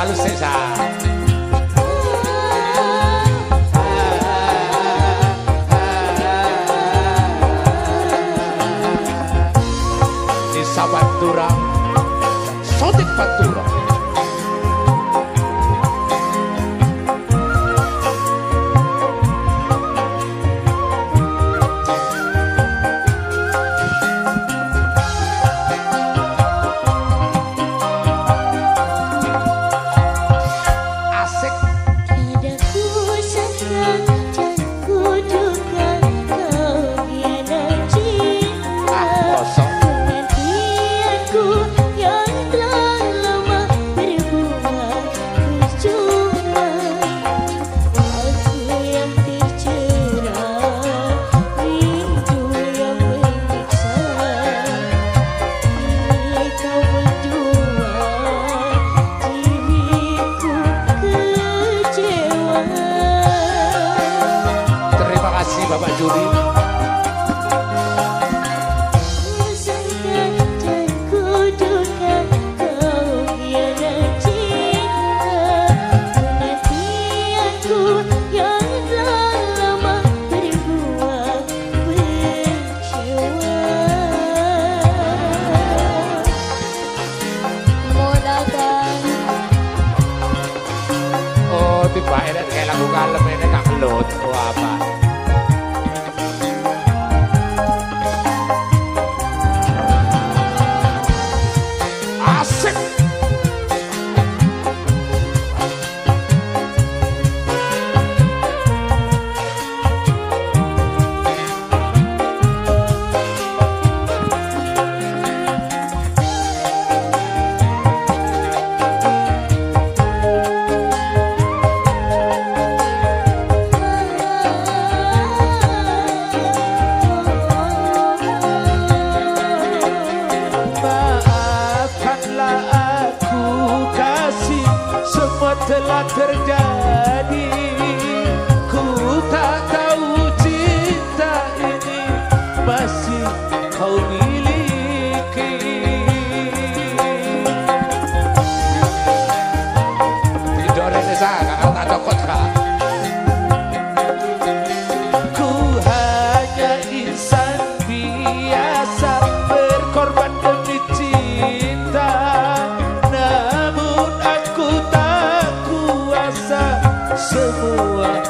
Gonçalo César. ึ้นไหวแล้วแทนรับการละเมนระดับโหลดตัวบา Semua telah terjadi Semua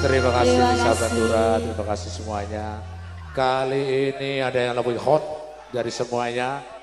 Terima kasih Terima kasih. Bandura, terima kasih semuanya. Kali ini ada yang lebih hot dari semuanya.